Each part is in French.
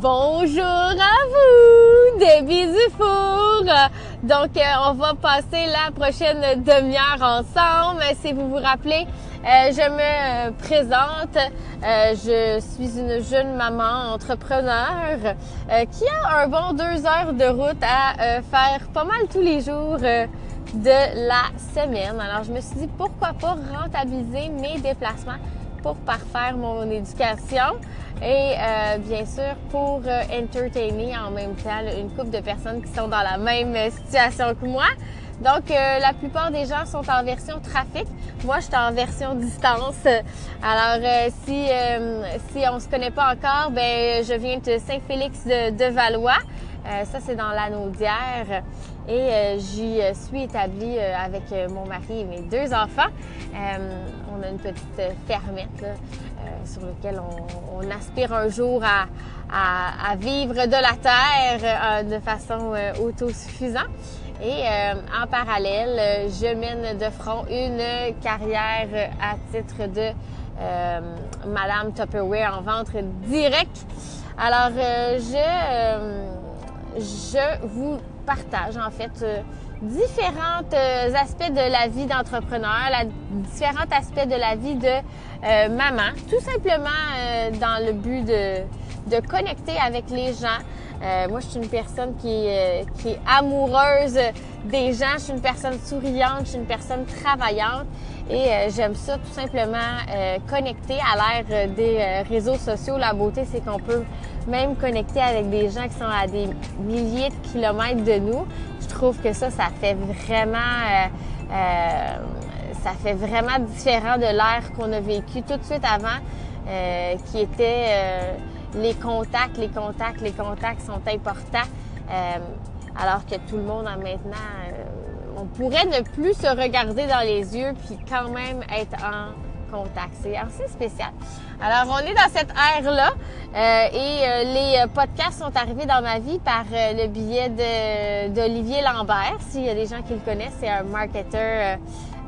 Bonjour à vous, des bisous four. Donc, euh, on va passer la prochaine demi-heure ensemble. Si vous vous rappelez, euh, je me présente. Euh, je suis une jeune maman entrepreneur qui a un bon deux heures de route à faire pas mal tous les jours de la semaine. Alors, je me suis dit pourquoi pas rentabiliser mes déplacements pour parfaire mon éducation et euh, bien sûr pour euh, entertainer en même temps une couple de personnes qui sont dans la même situation que moi. Donc, euh, la plupart des gens sont en version trafic. Moi, je suis en version distance. Alors, si si on se connaît pas encore, ben je viens de Saint-Félix de, de Valois. ça, c'est dans l'anneau. Et j'y suis établie avec mon mari et mes deux enfants. on a une petite fermette là, sur laquelle on, on, aspire un jour à, à, à, vivre de la terre de façon autosuffisante. Et euh, en parallèle, je mène de front une carrière à titre de euh, Madame Tupperware en vente directe. Alors, euh, je, je vous partage en fait différents aspects de la vie d'entrepreneur, différents aspects de la vie de maman, tout simplement dans le but de, de connecter avec les gens, euh, moi, je suis une personne qui, euh, qui est amoureuse des gens. Je suis une personne souriante, je suis une personne travaillante et euh, j'aime ça tout simplement connecter à l'ère des réseaux sociaux. La beauté, c'est qu'on peut même connecter avec des gens qui sont à des milliers de kilomètres de nous. Je trouve que ça, ça fait vraiment ça fait vraiment différent de l'ère qu'on a vécu tout de suite avant, qui était les contacts, les contacts, les contacts sont importants. Euh, alors que tout le monde a maintenant, euh, on pourrait ne plus se regarder dans les yeux puis quand même être en contact. C'est assez spécial. Alors, on est dans cette ère-là euh, et les podcasts sont arrivés dans ma vie par le billet d'Olivier Lambert. S'il y a des gens qui le connaissent, c'est un marketeur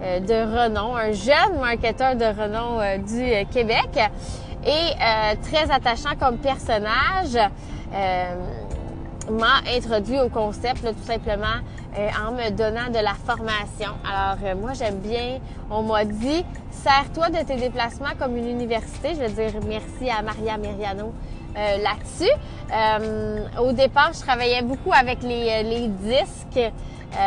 de renom, un jeune marketeur de renom du Québec et euh, très attachant comme personnage. Euh, m'a introduit au concept tout simplement euh, en me donnant de la formation. Alors moi j'aime bien, on m'a dit, sers-toi de tes déplacements comme une université. Je veux dire merci à Maria Meriano là-dessus. au départ, je travaillais beaucoup avec les, les disques.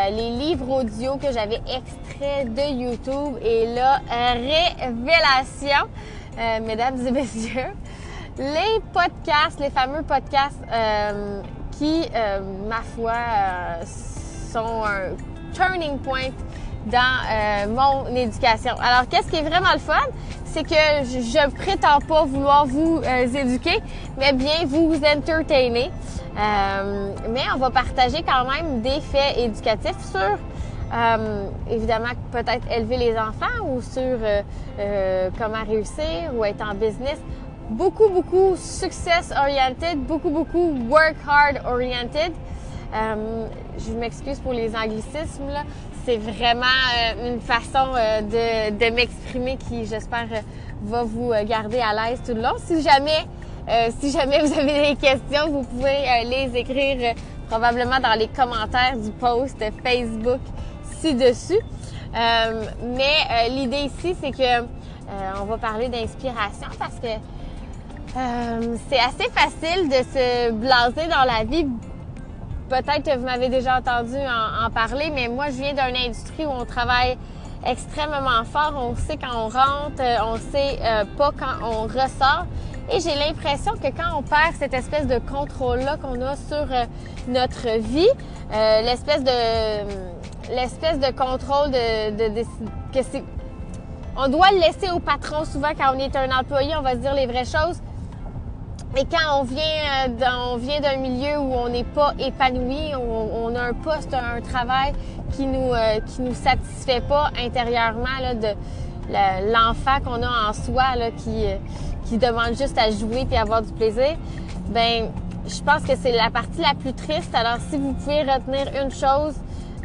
les livres audio que j'avais extraits de YouTube et là, révélation, euh, mesdames et messieurs, les podcasts, les fameux podcasts euh, qui, euh, ma foi, sont un turning point dans mon éducation. Alors, qu'est-ce qui est vraiment le fun? C'est que je, prétends pas vouloir vous éduquer, mais bien vous entertainer. mais on va partager quand même des faits éducatifs sur euh, évidemment, peut-être élever les enfants ou sur euh, euh, comment réussir ou être en business. Beaucoup, beaucoup success oriented, beaucoup, beaucoup work hard oriented. Je m'excuse pour les anglicismes. C'est vraiment une façon de, de m'exprimer qui, j'espère, va vous garder à l'aise tout le long. Si jamais, si jamais vous avez des questions, vous pouvez les écrire probablement dans les commentaires du post Facebook dessus euh, mais euh, l'idée ici, c'est que euh, on va parler d'inspiration parce que c'est assez facile de se blaser dans la vie. Peut-être que vous m'avez déjà entendu en, parler, mais moi, je viens d'une industrie où on travaille extrêmement fort. On sait quand on rentre, on sait pas quand on ressort. Et j'ai l'impression que quand on perd cette espèce de contrôle-là qu'on a sur notre vie, l'espèce de contrôle de, de, que c'est on doit le laisser au patron souvent quand on est un employé, on va se dire les vraies choses. Et quand on vient euh, on vient d'un milieu où on n'est pas épanoui, on, a un poste, un travail qui nous euh, qui nous satisfait pas intérieurement là, de l'enfant qu'on a en soi là, qui qui demande juste à jouer et avoir du plaisir. Ben je pense que c'est la partie la plus triste. Alors si vous pouvez retenir une chose,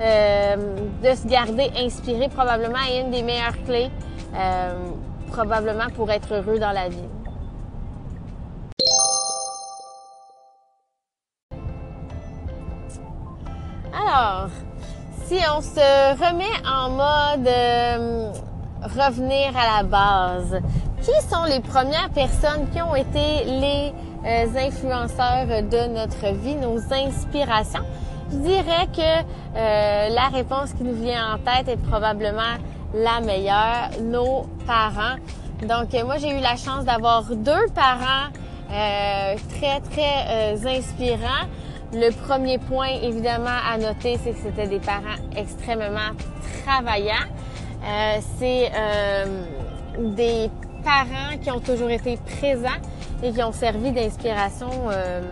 euh, de se garder inspiré probablement est une des meilleures clés euh, probablement pour être heureux dans la vie. Alors, si on se remet en mode euh, revenir à la base, qui sont les premières personnes qui ont été les euh, influenceurs de notre vie, nos inspirations? Je dirais que euh, la réponse qui nous vient en tête est probablement la meilleure, nos parents. Donc moi j'ai eu la chance d'avoir deux parents très très inspirants. Le premier point, évidemment, à noter, c'est que c'était des parents extrêmement travaillants. Euh, c'est euh, des parents qui ont toujours été présents et qui ont servi d'inspiration euh,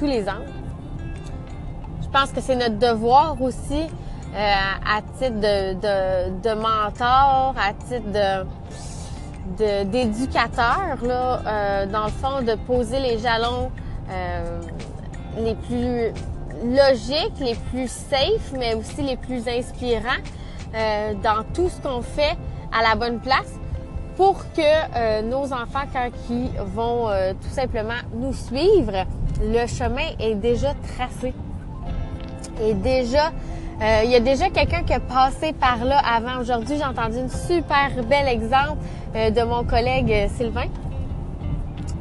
tous les angles. Je pense que c'est notre devoir aussi, euh, à titre de, de, mentor, à titre d'éducateur, là, dans le fond, de poser les jalons les plus logiques, les plus safe, mais aussi les plus inspirants euh, dans tout ce qu'on fait à la bonne place pour que euh, nos enfants, quand ils vont euh, tout simplement nous suivre, le chemin est déjà tracé. Et déjà, il y a déjà quelqu'un qui a passé par là avant. Aujourd'hui, j'ai entendu une super bel exemple de mon collègue Sylvain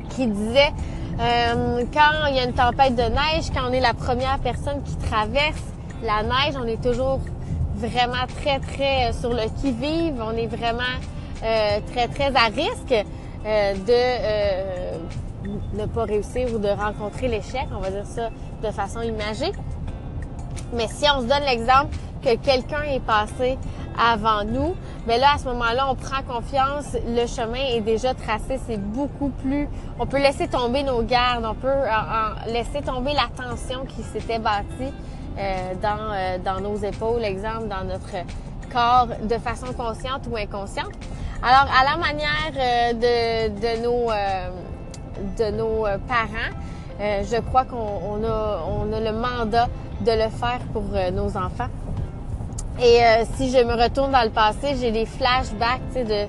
qui disait euh, quand il y a une tempête de neige, quand on est la première personne qui traverse la neige, on est toujours vraiment très, très euh, sur le qui-vive. On est vraiment euh, très, très à risque de ne pas réussir ou de rencontrer l'échec. On va dire ça de façon imagée. Mais si on se donne l'exemple que quelqu'un est passé avant nous, mais là, à ce moment-là, on prend confiance, le chemin est déjà tracé, c'est beaucoup plus... On peut laisser tomber nos gardes, on peut laisser tomber la tension qui s'était bâtie euh, dans, euh, dans nos épaules, exemple, dans notre corps, de façon consciente ou inconsciente. Alors, à la manière euh, de, de, nos, de nos parents, je crois qu'on a, on a le mandat de le faire pour nos enfants. Et euh, si je me retourne dans le passé, j'ai des flashbacks de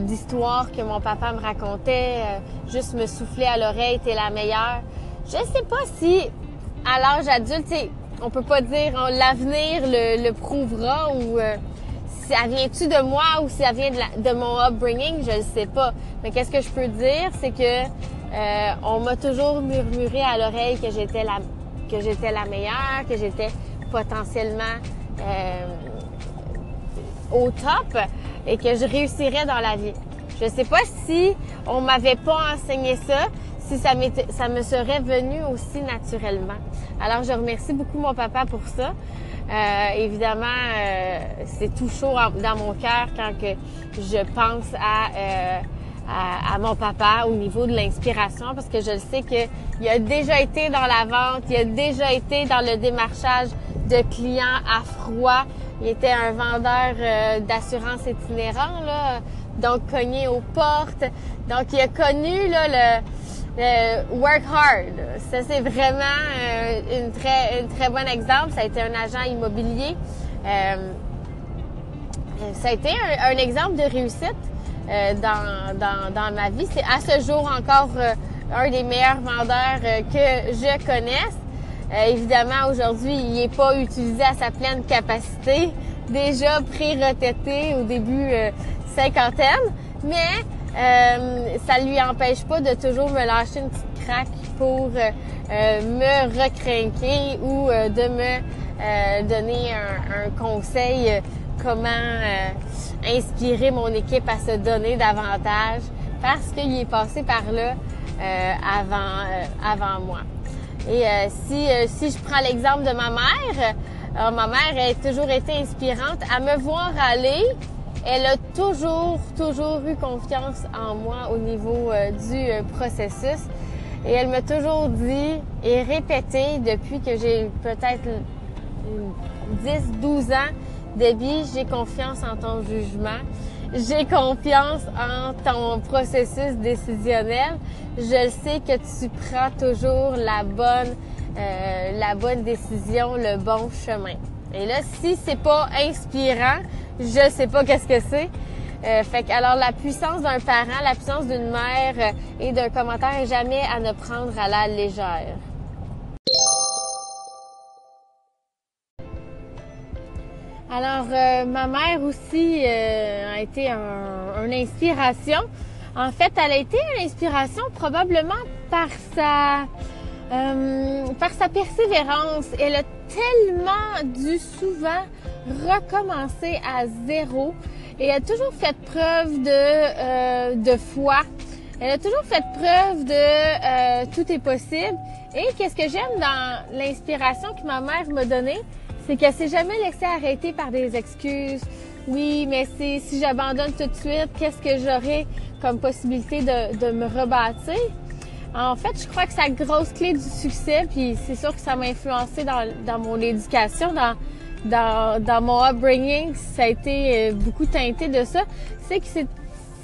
d'histoires que mon papa me racontait, euh, juste me souffler à l'oreille, t'es la meilleure. Je sais pas si à l'âge adulte, on peut pas dire oh, l'avenir le, le, prouvera ou euh, si ça vient-tu de moi ou si ça vient de, de mon upbringing, je le sais pas. Mais qu'est-ce que je peux dire, c'est que on m'a toujours murmuré à l'oreille que j'étais la que j'étais la meilleure, que j'étais potentiellement euh, au top et que je réussirais dans la vie. Je sais pas si on m'avait pas enseigné ça, si ça, me serait venu aussi naturellement. Alors, je remercie beaucoup mon papa pour ça. Euh, évidemment, euh, c'est tout chaud dans mon cœur quand je pense euh, à, à, mon papa au niveau de l'inspiration parce que je le sais qu'il a déjà été dans la vente, il a déjà été dans le démarchage de clients à froid. Il était un vendeur euh, d'assurance itinérant, donc cogné aux portes. Donc, il a connu le, work hard. Ça, c'est vraiment euh, une très, bon exemple. Ça a été un agent immobilier. Euh, ça a été un, exemple de réussite dans, dans, dans, ma vie. C'est à ce jour encore un des meilleurs vendeurs que je connaisse. Euh, évidemment, aujourd'hui, il n'est pas utilisé à sa pleine capacité, déjà pré-retraité au début euh, cinquantaine, mais euh, ça lui empêche pas de toujours me lâcher une petite craque pour euh, me recrinquer ou de me donner un, un conseil comment inspirer mon équipe à se donner davantage parce qu'il est passé par là avant, avant moi. Et euh, si, euh, si je prends l'exemple de ma mère, euh, ma mère a toujours été inspirante. À me voir aller, elle a toujours, toujours eu confiance en moi au niveau du processus. Et elle m'a toujours dit et répété depuis que j'ai peut-être 10, 12 ans, Debbie, j'ai confiance en ton jugement. J'ai confiance en ton processus décisionnel. Je sais que tu prends toujours la bonne, euh, la bonne décision, le bon chemin. Et là, si c'est pas inspirant, je sais pas qu'est-ce que c'est. Euh, fait que, alors la puissance d'un parent, la puissance d'une mère euh, et d'un commentaire est jamais à ne prendre à la légère. Alors, euh, ma mère aussi euh, a été un, une inspiration. En fait, elle a été une inspiration probablement par sa euh, par sa persévérance. Elle a tellement dû souvent recommencer à zéro et a toujours fait preuve de de foi. Elle a toujours fait preuve de tout est possible. Et qu'est-ce que j'aime dans l'inspiration que ma mère m'a donnée, c'est qu'elle s'est jamais laissée arrêter par des excuses. Oui, mais c'est si j'abandonne tout de suite, qu'est-ce que j'aurai comme possibilité de, de, me rebâtir? En fait, je crois que sa grosse clé du succès, puis c'est sûr que ça m'a influencé dans, dans mon éducation, dans, dans, dans mon upbringing, ça a été euh, beaucoup teinté de ça, c'est que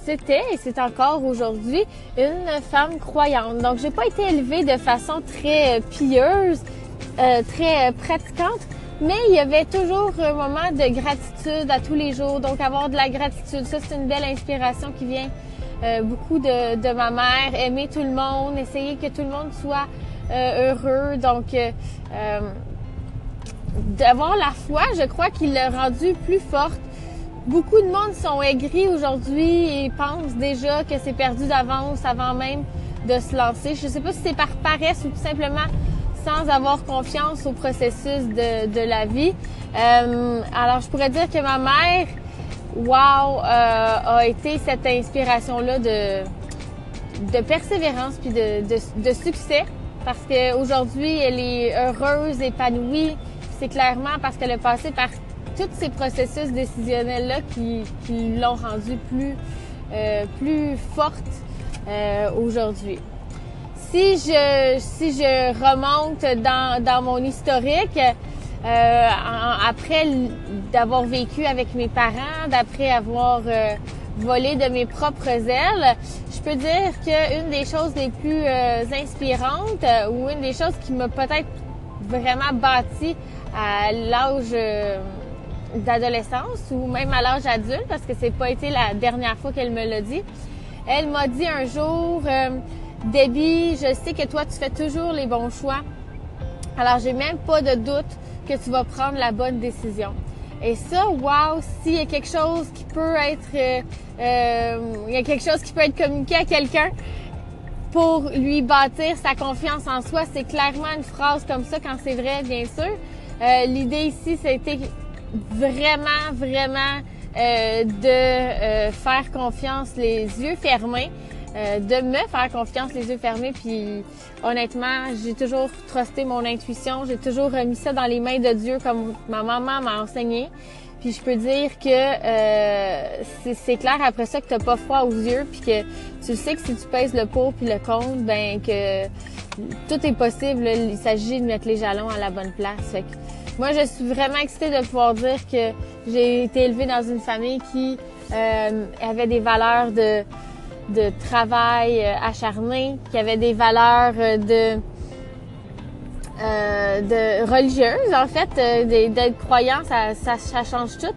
c'était et c'est encore aujourd'hui une femme croyante. Donc, j'ai pas été élevée de façon très euh, pieuse, euh, très pratiquante, mais il y avait toujours un moment de gratitude à tous les jours. Donc, avoir de la gratitude, ça, c'est une belle inspiration qui vient euh, beaucoup de, de, ma mère. Aimer tout le monde, essayer que tout le monde soit euh, heureux. Donc, euh, euh, d'avoir la foi, je crois qu'il l'a rendu plus forte. Beaucoup de monde sont aigris aujourd'hui et pensent déjà que c'est perdu d'avance avant même de se lancer. Je ne sais pas si c'est par paresse ou tout simplement sans avoir confiance au processus de, la vie. Euh, alors, je pourrais dire que ma mère, wow, euh, a été cette inspiration-là de, persévérance puis de, succès parce qu'aujourd'hui, elle est heureuse, épanouie. C'est clairement parce qu'elle a passé par tous ces processus décisionnels-là qui, l'ont rendue plus, euh, forte aujourd'hui si je si je remonte dans, dans mon historique, euh, après d'avoir vécu avec mes parents, d'après avoir euh, volé de mes propres ailes, je peux dire qu'une des choses les plus euh, inspirantes ou une des choses qui m'a peut-être vraiment bâti à l'âge d'adolescence ou même à l'âge adulte, parce que c'est pas été la dernière fois qu'elle me l'a dit. Elle m'a dit un jour Debbie, je sais que toi, tu fais toujours les bons choix. Alors, j'ai même pas de doute que tu vas prendre la bonne décision. Et ça, wow, s'il y a quelque chose qui peut être, euh, euh, il y a quelque chose qui peut être communiqué à quelqu'un pour lui bâtir sa confiance en soi, c'est clairement une phrase comme ça quand c'est vrai, bien sûr. Euh, L'idée ici, c'était vraiment, vraiment euh, de euh, faire confiance les yeux fermés euh, de me faire confiance les yeux fermés. Puis honnêtement, j'ai toujours trusté mon intuition. J'ai toujours remis ça dans les mains de Dieu comme ma maman m'a enseigné. Puis je peux dire que euh, c'est clair après ça que t'as pas froid aux yeux, puis que tu sais que si tu pèses le pour puis le contre, ben que tout est possible. Il s'agit de mettre les jalons à la bonne place. Fait moi, je suis vraiment excitée de pouvoir dire que j'ai été élevée dans une famille qui euh, avait des valeurs de de travail euh, acharné, qui avait des valeurs euh, de euh, de religieuse en fait, d'être croyant, ça, ça, ça, change tout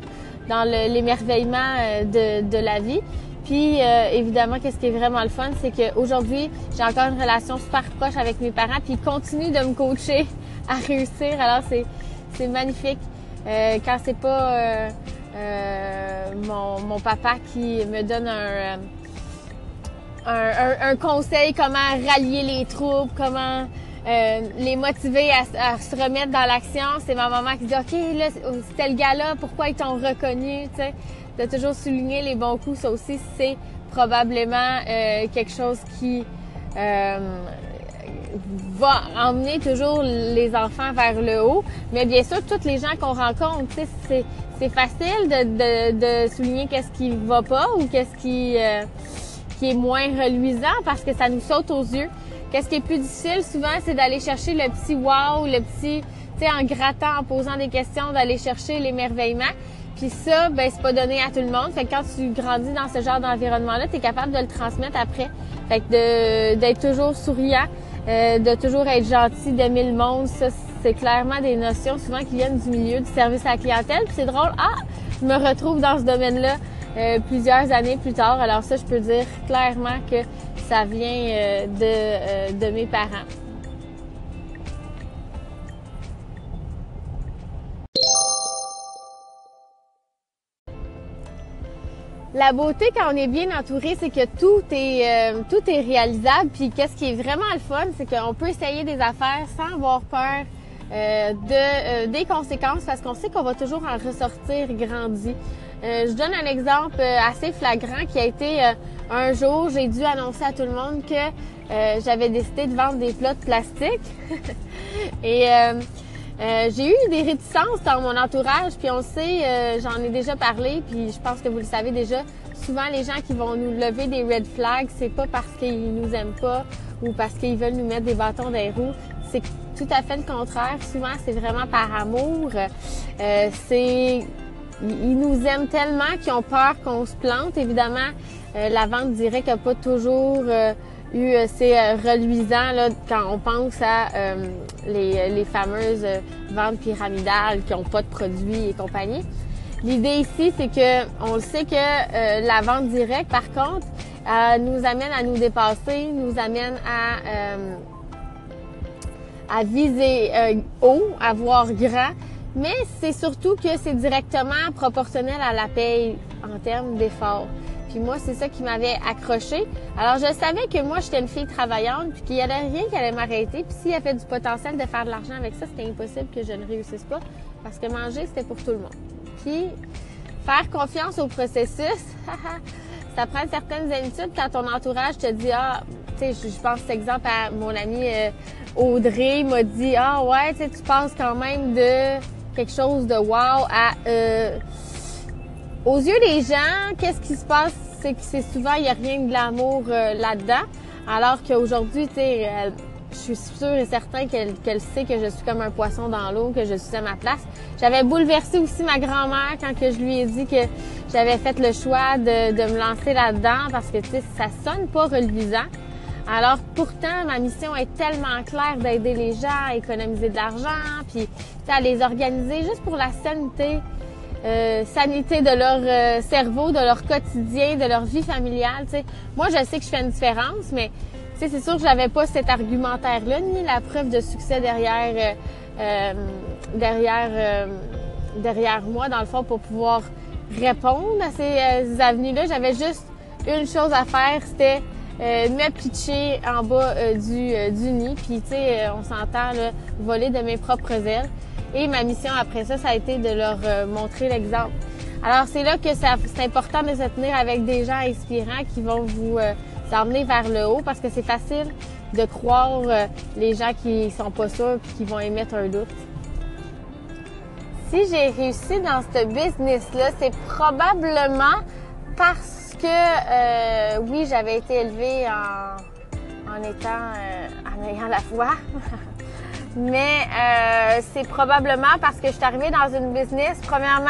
dans l'émerveillement de, de la vie. Puis évidemment, qu'est-ce qui est vraiment le fun, c'est qu'aujourd'hui, j'ai encore une relation super proche avec mes parents, puis ils continuent de me coacher à réussir. Alors c'est c'est magnifique quand c'est pas mon, mon papa qui me donne un un, conseil, comment rallier les troupes, comment euh, les motiver à, se remettre dans l'action. C'est ma maman qui dit OK, là, c'était le gars-là, pourquoi ils t'ont reconnu? Tu sais, de toujours souligner les bons coups, ça aussi, c'est probablement euh, quelque chose qui euh, va emmener toujours les enfants vers le haut. Mais bien sûr, toutes les gens qu'on rencontre, c'est, c'est facile de, de, de souligner qu'est-ce qui va pas ou qu'est-ce qui qui est moins reluisant parce que ça nous saute aux yeux. Qu'est-ce qui est plus difficile souvent, c'est d'aller chercher le petit wow, le petit, tu sais, en grattant, en posant des questions, d'aller chercher l'émerveillement. Puis ça, ben c'est pas donné à tout le monde. Fait que quand tu grandis dans ce genre d'environnement-là, tu es capable de le transmettre après. Fait que d'être toujours souriant, euh, de toujours être gentil, d'aimer le monde, ça c'est clairement des notions souvent qui viennent du milieu du service à la clientèle. Puis c'est drôle, ah, je me retrouve dans ce domaine-là euh, plusieurs années plus tard. Alors ça, je peux dire clairement que ça vient euh, de, euh, de mes parents. La beauté quand on est bien entouré, c'est que tout est tout est réalisable. Puis qu'est-ce qui est vraiment le fun, c'est qu'on peut essayer des affaires sans avoir peur de des conséquences parce qu'on sait qu'on va toujours en ressortir grandi. Je donne un exemple assez flagrant qui a été un jour, j'ai dû annoncer à tout le monde que j'avais décidé de vendre des plats de plastique. Et euh, j'ai eu des réticences dans mon entourage, puis on sait, euh, j'en ai déjà parlé, puis je pense que vous le savez déjà. Souvent, les gens qui vont nous lever des red flags, c'est pas parce qu'ils nous aiment pas ou parce qu'ils veulent nous mettre des bâtons dans les roues. C'est tout à fait le contraire. Souvent, c'est vraiment par amour. Euh, c'est ils nous aiment tellement qu'ils ont peur qu'on se plante. Évidemment, la vente directe n'a pas toujours eu c'est euh, reluisant là, quand on pense à euh, les, les, fameuses euh, ventes pyramidales qui n'ont pas de produits et compagnie. L'idée ici, c'est que on le sait que la vente directe, par contre, nous amène à nous dépasser, nous amène à à viser haut, à voir grand, mais c'est surtout que c'est directement proportionnel à la paye en termes d'effort. Puis moi, c'est ça qui m'avait accroché. Alors, je savais que moi, j'étais une fille travaillante, puis qu'il n'y avait rien qui allait m'arrêter. Puis s'il y avait du potentiel de faire de l'argent avec ça, c'était impossible que je ne réussisse pas, parce que manger, c'était pour tout le monde. Puis, faire confiance au processus, ça prend certaines habitudes quand ton entourage te dit, ah, tu sais, je pense, exemple, à mon amie euh, Audrey m'a dit, ah ouais, tu sais, tu quand même de quelque chose de wow. Euh, aux yeux des gens, qu'est-ce qui se passe? C'est que c'est souvent, il n'y a rien de l'amour euh, là-dedans. Alors qu'aujourd'hui, tu sais, je suis sûre et certain qu'elle sait que je suis comme un poisson dans l'eau, que je suis à ma place. J'avais bouleversé aussi ma grand-mère quand je lui ai dit que j'avais fait le choix de, de me lancer là-dedans parce que, tu sais, ça sonne pas reluisant. Alors pourtant, ma mission est tellement claire d'aider les gens à économiser de l'argent, puis à les organiser juste pour la sanité euh, sanité de leur euh, cerveau, de leur quotidien, de leur vie familiale. Moi, je sais que je fais une différence, mais c'est sûr que j'avais pas cet argumentaire-là, ni la preuve de succès derrière euh, derrière derrière moi, dans le fond, pour pouvoir répondre à ces avenues-là. J'avais juste une chose à faire, c'était me pitcher en bas du, du nid, puis tu sais, on s'entend voler de mes propres ailes. Et ma mission après ça, ça a été de leur euh, montrer l'exemple. Alors c'est là que c'est important de se tenir avec des gens inspirants qui vont vous euh, emmener vers le haut parce que c'est facile de croire euh, les gens qui sont pas sûrs et qui vont émettre un doute. Si j'ai réussi dans ce business-là, c'est probablement parce que oui, j'avais été élevée en, étant en ayant la foi. mais euh, c'est probablement parce que je suis arrivée dans une business, premièrement,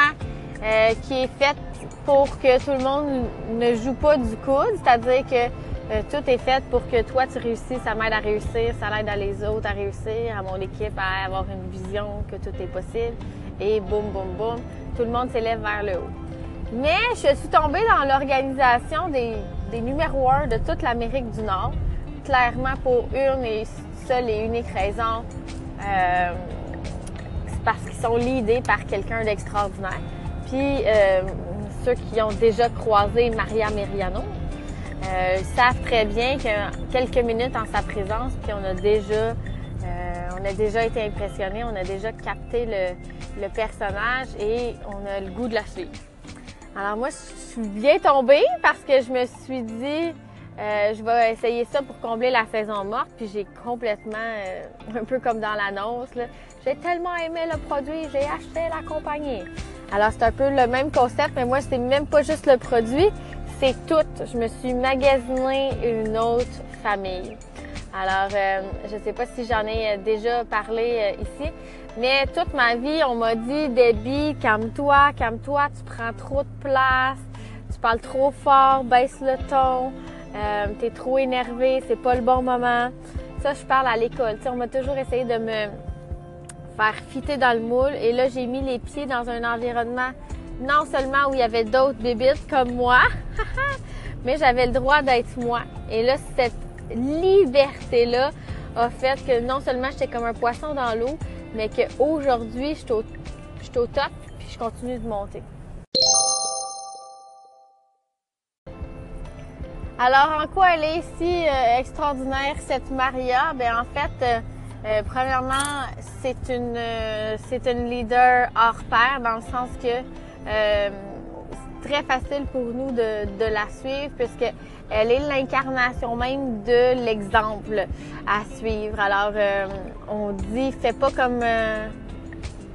euh, qui est faite pour que tout le monde ne joue pas du coude, c'est-à-dire que euh, tout est fait pour que toi tu réussisses, ça m'aide à réussir, ça l'aide à les autres à réussir, à mon équipe à avoir une vision que tout est possible et boum, boum, boum, tout le monde s'élève vers le haut. Mais je suis tombée dans l'organisation des, des numéros 1 de toute l'Amérique du Nord, clairement pour une et seule et unique raison, euh, c'est parce qu'ils sont leadés par quelqu'un d'extraordinaire. Puis euh, ceux qui ont déjà croisé Maria Meriano euh, savent très bien que quelques minutes en sa présence, puis on a déjà on a déjà été impressionné, on a déjà capté le, le, personnage et on a le goût de la suivre. Alors moi, je suis bien tombée parce que je me suis dit, euh, je vais essayer ça pour combler la saison morte, puis j'ai complètement, euh, un peu comme dans l'annonce, j'ai tellement aimé le produit, j'ai acheté la compagnie. Alors c'est un peu le même concept, mais moi c'est même pas juste le produit, c'est tout. Je me suis magasiné une autre famille. Alors euh, je sais pas si j'en ai déjà parlé ici, mais toute ma vie on m'a dit Debbie, calme-toi, calme-toi, tu prends trop de place, tu parles trop fort, baisse le ton euh, t'es trop énervé, c'est pas le bon moment. Ça, je parle à l'école. on m'a toujours essayé de me faire fitter dans le moule. Et là, j'ai mis les pieds dans un environnement non seulement où il y avait d'autres bébites comme moi, mais j'avais le droit d'être moi. Et là, cette liberté-là a fait que non seulement j'étais comme un poisson dans l'eau, mais qu'aujourd'hui, je suis au top, puis je continue de monter. Alors, en quoi elle est si euh, extraordinaire, cette Maria? Ben, en fait, euh, euh, premièrement, c'est une, c'est une leader hors pair dans le sens que c'est très facile pour nous de, de la suivre puisque elle est l'incarnation même de l'exemple à suivre. Alors, on dit, fais pas comme,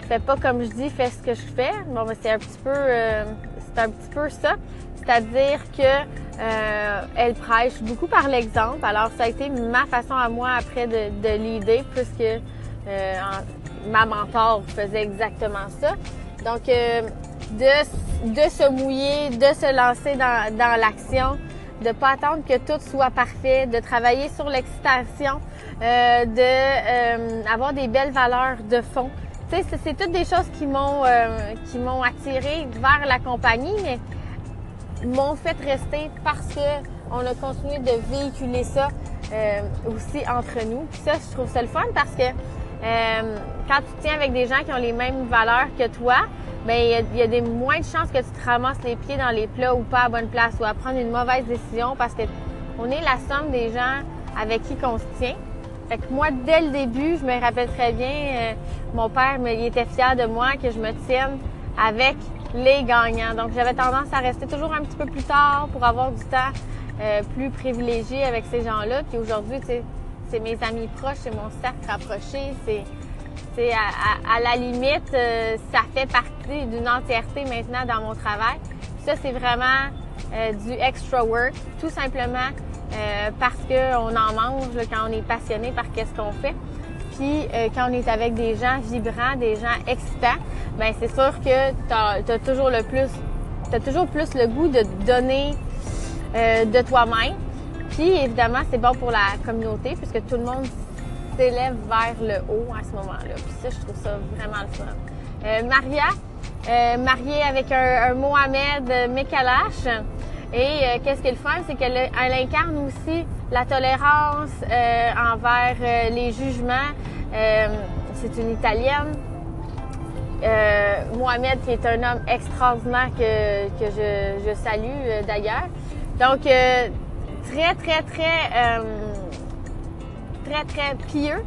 fais pas comme je dis, fais ce que je fais. Bon, ben, c'est un petit peu, c'est un petit peu ça. C'est-à-dire que euh, elle prêche beaucoup par l'exemple. Alors, ça a été ma façon à moi après de, de l'idée, puisque euh, ma mentor faisait exactement ça. Donc, euh, de, de se mouiller, de se lancer dans, dans l'action, de pas attendre que tout soit parfait, de travailler sur l'excitation, euh, de euh, avoir des belles valeurs de fond. Tu sais, c'est toutes des choses qui m'ont qui m'ont attiré vers la compagnie, mais m'ont fait rester parce que on a continué de véhiculer ça euh, aussi entre nous. Puis ça, je trouve ça le fun parce que euh, quand tu tiens avec des gens qui ont les mêmes valeurs que toi, ben il y, a des moins de chances que tu te ramasses les pieds dans les plats ou pas à bonne place ou à prendre une mauvaise décision parce que on est la somme des gens avec qui on se tient. Fait que moi, dès le début, je me rappelle très bien, euh, mon père, il était fier de moi que je me tienne avec les gagnants. Donc, j'avais tendance à rester toujours un petit peu plus tard pour avoir du temps euh, plus privilégié avec ces gens-là. Puis aujourd'hui, c'est mes amis proches, c'est mon cercle rapproché, c'est à, la limite, euh, ça fait partie d'une entièreté maintenant dans mon travail. ça, c'est vraiment euh, du extra work, tout simplement parce qu'on en mange quand on est passionné par qu'est-ce qu'on fait. Puis euh, quand on est avec des gens vibrants, des gens excitants, ben c'est sûr que tu as, toujours le plus, t'as toujours plus le goût de donner euh, de toi-même. Puis évidemment, c'est bon pour la communauté puisque tout le monde s'élève vers le haut à ce moment-là. Puis ça, je trouve ça vraiment le fun. Euh, Maria, mariée avec un, Mohamed Mekalash. Et qu'est-ce qui est le fun, c'est qu'elle elle incarne aussi la tolérance euh, envers euh, les jugements. Euh, c'est une Italienne. Mohamed, qui est un homme extraordinaire que, que je, je salue d'ailleurs. Donc, très, très, très, très, très pieux.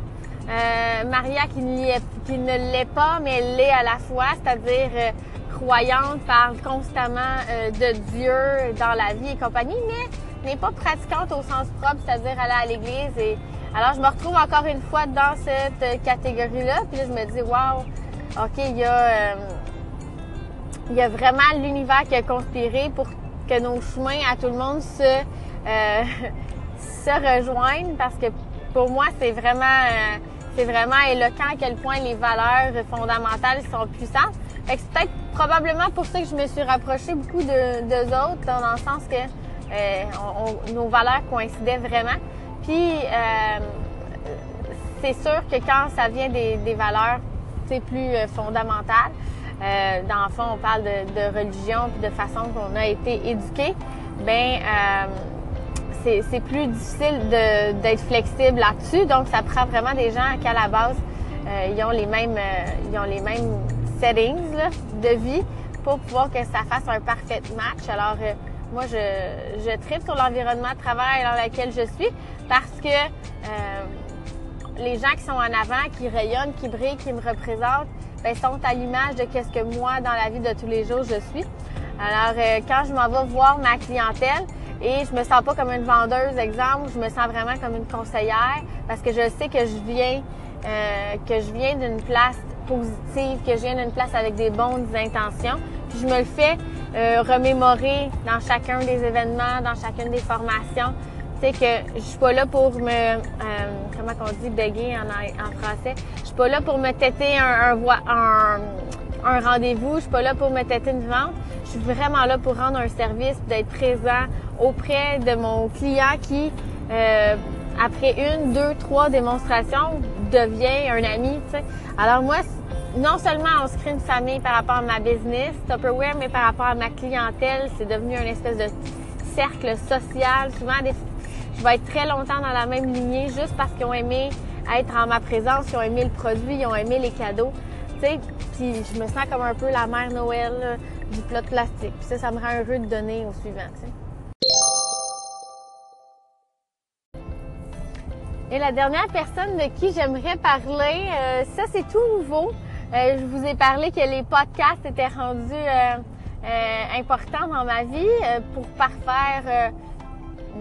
Maria qui, ne l'est pas, mais elle l'est à la fois, c'est-à-dire croyante, parle constamment de Dieu dans la vie et compagnie, mais n'est pas pratiquante au sens propre, c'est-à-dire aller à l'église. Et alors, je me retrouve encore une fois dans cette catégorie-là. Puis là, je me dis, wow, OK, il y a, euh, y a vraiment l'univers qui a conspiré pour que nos chemins à tout le monde se, euh, se rejoignent parce que pour moi, c'est vraiment, euh, c'est vraiment éloquent à quel point les valeurs fondamentales sont puissantes. c'est peut-être probablement pour ça que je me suis rapprochée beaucoup de, autres, dans le sens que euh, nos valeurs coïncidaient vraiment. Puis, euh, c'est sûr que quand ça vient des, des valeurs plus fondamentales, dans le fond, on parle de, religion puis de façon qu'on a été éduqué, ben c'est plus difficile d'être flexible là-dessus. Donc, ça prend vraiment des gens qui, à la base, euh, ils ont les mêmes, ils ont les mêmes settings de vie pour pouvoir que ça fasse un parfait match. Alors, moi, je, je tripe sur l'environnement de travail dans lequel je suis parce que euh, les gens qui sont en avant, qui rayonnent, qui brillent, qui me représentent, ben, sont à l'image de qu'est-ce que moi, dans la vie de tous les jours, je suis. Alors, euh, quand je m'en vais voir ma clientèle et je me sens pas comme une vendeuse, exemple, je me sens vraiment comme une conseillère parce que je sais que je viens, euh, que je viens d'une place positive, que je viens d'une place avec des bonnes intentions. Puis je me le fais euh, remémorer dans chacun des événements, dans chacune des formations. Tu sais que je suis pas là pour me, euh, comment qu'on dit, béguer en, français. Je suis pas là pour me têter un, un, un, rendez-vous. Je suis pas là pour me têter une vente. Je suis vraiment là pour rendre un service, d'être présent auprès de mon client qui, euh, après une, deux, trois démonstrations, devient un ami. Alors moi, non seulement on se crée une famille par rapport à ma business, Tupperware, mais par rapport à ma clientèle, c'est devenu une espèce de cercle social. Souvent, je vais être très longtemps dans la même lignée juste parce qu'ils ont aimé être en ma présence, ils ont aimé le produit, ils ont aimé les cadeaux. Puis je me sens comme un peu la mère Noël du plat de plastique. Puis ça, ça me rend heureux de donner au suivant. Et la dernière personne de qui j'aimerais parler, euh, ça c'est tout nouveau. Euh, je vous ai parlé que les podcasts étaient rendus euh, importants dans ma vie pour parfaire,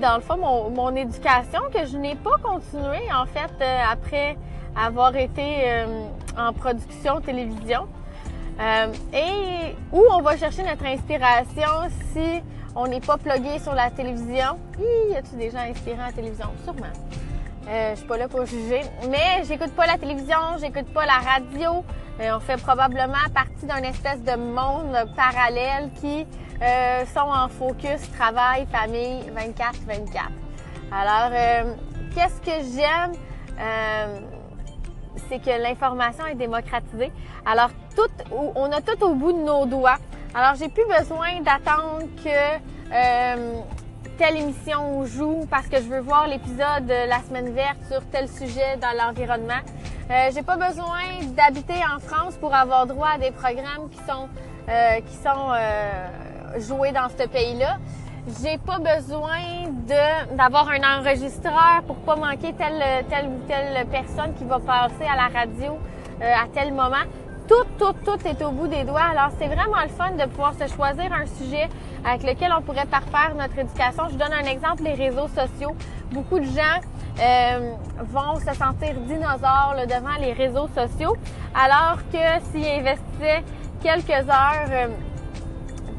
dans le fond, mon, mon éducation que je n'ai pas continué en fait après avoir été en production télévision. et où on va chercher notre inspiration si on n'est pas plugué sur la télévision? Hi, y a-t-il des gens inspirants à la télévision? Sûrement. Euh, je suis pas là pour juger. Mais j'écoute pas la télévision, j'écoute pas la radio. Euh, on fait probablement partie d'un espèce de monde parallèle qui euh, sont en focus travail, famille 24-24. Alors, euh, qu'est-ce que j'aime? C'est que l'information est démocratisée. Alors, tout, on a tout au bout de nos doigts. Alors, j'ai plus besoin d'attendre que telle émission joue parce que je veux voir l'épisode de la semaine verte sur tel sujet dans l'environnement. Euh, j'ai pas besoin d'habiter en France pour avoir droit à des programmes qui sont euh, qui sont euh, joués dans ce pays-là. J'ai pas besoin de d'avoir un enregistreur pour pas manquer telle telle ou telle personne qui va passer à la radio euh, à tel moment tout, tout, tout est au bout des doigts. Alors, c'est vraiment le fun de pouvoir se choisir un sujet avec lequel on pourrait parfaire notre éducation. Je donne un exemple, les réseaux sociaux. Beaucoup de gens euh, vont se sentir dinosaures devant les réseaux sociaux, alors que s'ils investissaient quelques heures euh,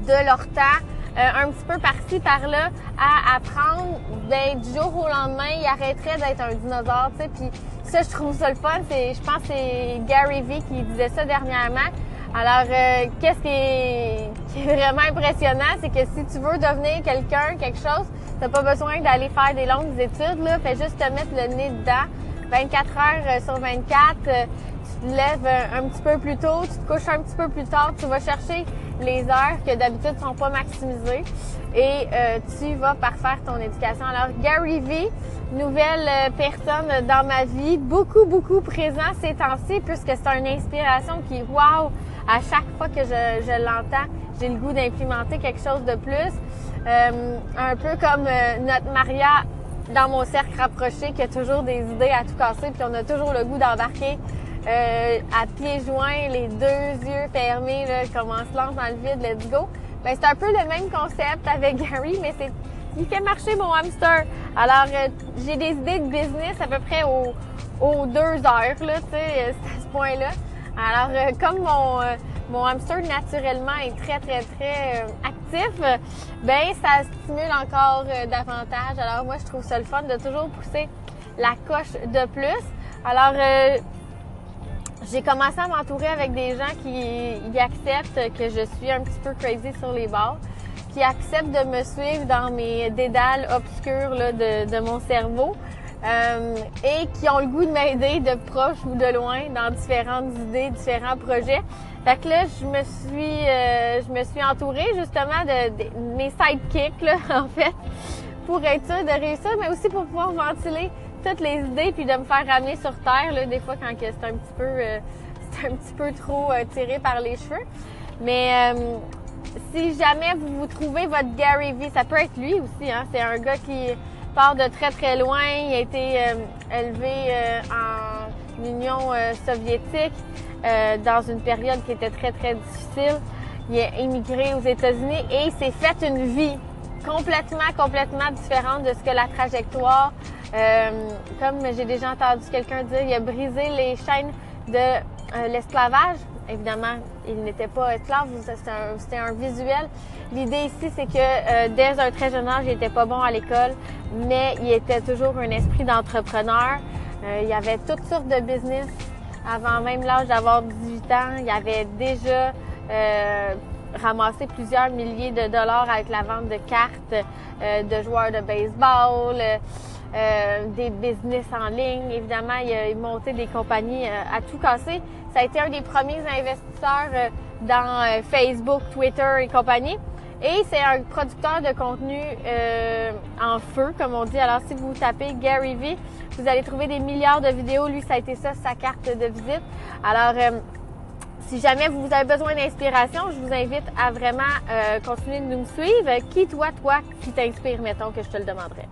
de leur temps euh, un petit peu par-ci, par-là, à apprendre, ben, du jour au lendemain, il arrêterait d'être un dinosaure, tu sais. Puis ça, je trouve ça le fun. C'est, je pense que c'est Gary Vee qui disait ça dernièrement. Alors, euh, qu'est-ce qui est, qui est, vraiment impressionnant, c'est que si tu veux devenir quelqu'un, quelque chose, t'as pas besoin d'aller faire des longues études, là. Fais juste te mettre le nez dedans. 24 heures euh, sur 24, tu te lèves un petit peu plus tôt, tu te couches un petit peu plus tard, tu vas chercher les heures que d'habitude sont pas maximisées et euh, tu vas parfaire ton éducation. Alors Gary Vee, nouvelle euh, personne dans ma vie, beaucoup beaucoup présent ces temps-ci puisque c'est une inspiration qui wow, à chaque fois que je, je l'entends, j'ai le goût d'implémenter quelque chose de plus. Euh, un peu comme notre Maria dans mon cercle rapproché qui a toujours des idées à tout casser puis on a toujours le goût d'embarquer euh, à pieds joints, les deux yeux fermés, là, comme on se lance dans le vide, let's go. Ben, c'est un peu le même concept avec Gary, mais c'est il fait marcher mon hamster. Alors, euh, j'ai des idées de business à peu près aux, aux deux heures, là, tu sais, à ce point-là. Alors, euh, comme mon, mon hamster naturellement est très, très, très actif, ben ça stimule encore davantage. Alors, moi, je trouve ça le fun de toujours pousser la coche de plus. Alors, j'ai commencé à m'entourer avec des gens qui acceptent que je suis un petit peu crazy sur les bords, qui acceptent de me suivre dans mes dédales obscurs là, de, de, mon cerveau euh, et qui ont le goût de m'aider de proche ou de loin dans différentes idées, différents projets. Fait que là, je me suis, euh, je me suis entourée justement de, de mes sidekicks là, en fait, pour être sûre de réussir, mais aussi pour pouvoir ventiler toutes les idées puis de me faire ramener sur terre là, des fois quand c'est un petit peu euh, un petit peu trop euh, tiré par les cheveux. Mais euh, si jamais vous vous trouvez votre Gary Vee, ça peut être lui aussi. Hein? C'est un gars qui part de très très loin. Il a été élevé en Union soviétique dans une période qui était très très difficile. Il est immigré aux États-Unis et il s'est fait une vie complètement complètement différente de ce que la trajectoire euh, comme j'ai déjà entendu quelqu'un dire, il a brisé les chaînes de euh, l'esclavage. Évidemment, il n'était pas esclave, c'était un, visuel. L'idée ici, c'est que euh, dès un très jeune âge, il était pas bon à l'école, mais il était toujours un esprit d'entrepreneur. il y avait toutes sortes de business avant même l'âge d'avoir 18 ans. Il avait déjà ramassé plusieurs milliers de dollars avec la vente de cartes de joueurs de baseball. Euh, des business en ligne. Évidemment, il a monté des compagnies euh, à tout casser. Ça a été un des premiers investisseurs euh, dans Facebook, Twitter et compagnie. Et c'est un producteur de contenu en feu, comme on dit. Alors, si vous tapez Gary Vee, vous allez trouver des milliards de vidéos. Lui, ça a été ça, sa carte de visite. Alors, si jamais vous avez besoin d'inspiration, je vous invite à vraiment continuer de nous suivre. Qui, toi, toi, qui t'inspire, mettons, que je te le demanderais?